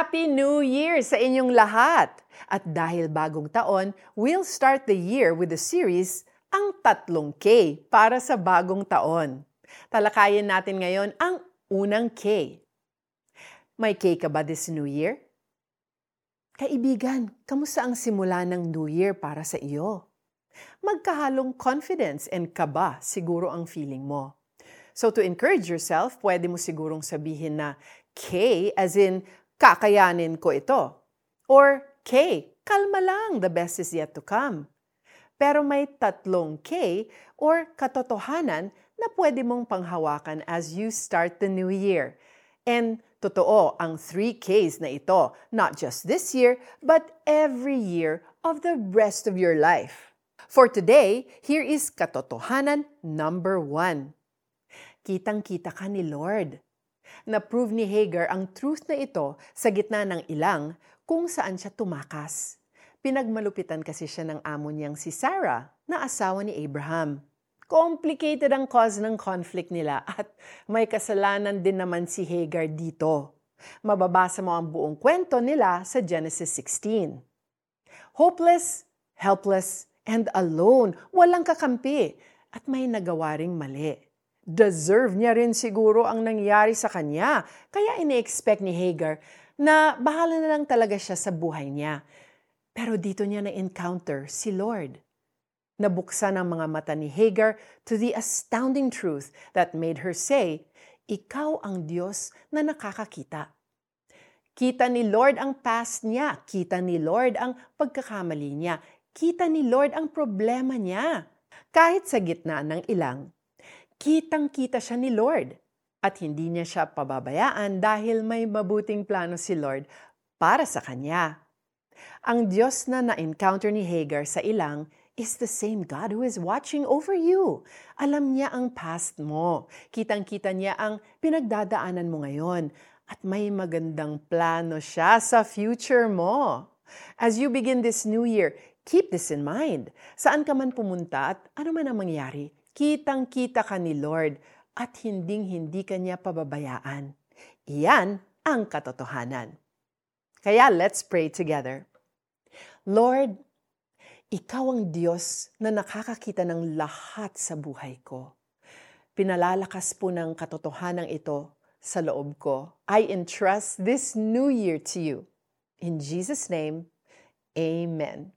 Happy New Year sa inyong lahat! At dahil bagong taon, we'll start the year with the series Ang Tatlong K para sa bagong taon. Talakayin natin ngayon ang unang K. May K ka ba this New Year? Kaibigan, kamusta ang simula ng New Year para sa iyo? Magkahalong confidence and kaba siguro ang feeling mo. So to encourage yourself, pwede mo sigurong sabihin na K as in kakayanin ko ito. Or K, kalma lang, the best is yet to come. Pero may tatlong K or katotohanan na pwede mong panghawakan as you start the new year. And totoo ang three Ks na ito, not just this year, but every year of the rest of your life. For today, here is katotohanan number one. Kitang-kita ka ni Lord na-prove ni Hagar ang truth na ito sa gitna ng ilang kung saan siya tumakas. Pinagmalupitan kasi siya ng amo niyang si Sarah na asawa ni Abraham. Complicated ang cause ng conflict nila at may kasalanan din naman si Hagar dito. Mababasa mo ang buong kwento nila sa Genesis 16. Hopeless, helpless, and alone, walang kakampi, at may nagawa ring mali deserve niya rin siguro ang nangyari sa kanya. Kaya ini-expect ni Hagar na bahala na lang talaga siya sa buhay niya. Pero dito niya na-encounter si Lord. Nabuksan ang mga mata ni Hagar to the astounding truth that made her say, Ikaw ang Diyos na nakakakita. Kita ni Lord ang past niya. Kita ni Lord ang pagkakamali niya. Kita ni Lord ang problema niya. Kahit sa gitna ng ilang, kitang-kita siya ni Lord. At hindi niya siya pababayaan dahil may mabuting plano si Lord para sa kanya. Ang Diyos na na-encounter ni Hagar sa ilang is the same God who is watching over you. Alam niya ang past mo. Kitang-kita niya ang pinagdadaanan mo ngayon. At may magandang plano siya sa future mo. As you begin this new year, keep this in mind. Saan ka man pumunta at ano man ang mangyari, kitang-kita ka ni Lord at hinding-hindi ka niya pababayaan. Iyan ang katotohanan. Kaya let's pray together. Lord, Ikaw ang Diyos na nakakakita ng lahat sa buhay ko. Pinalalakas po ng katotohanan ito sa loob ko. I entrust this new year to you. In Jesus' name, Amen.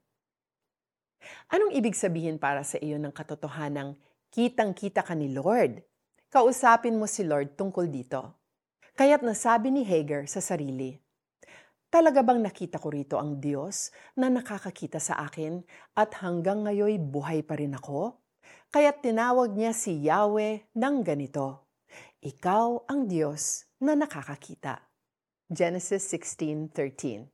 Anong ibig sabihin para sa iyo ng katotohanang kitang-kita ka ni Lord. Kausapin mo si Lord tungkol dito. Kaya't nasabi ni Hagar sa sarili, Talaga bang nakita ko rito ang Diyos na nakakakita sa akin at hanggang ngayon buhay pa rin ako? Kaya't tinawag niya si Yahweh ng ganito, Ikaw ang Diyos na nakakakita. Genesis 16.13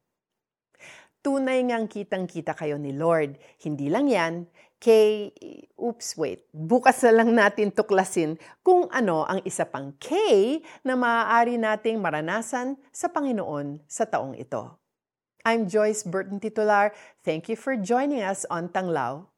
Tunay ngang kitang-kita kayo ni Lord. Hindi lang yan, kay, oops, wait, bukas na lang natin tuklasin kung ano ang isa pang K na maaari nating maranasan sa Panginoon sa taong ito. I'm Joyce Burton Titular. Thank you for joining us on Tanglao.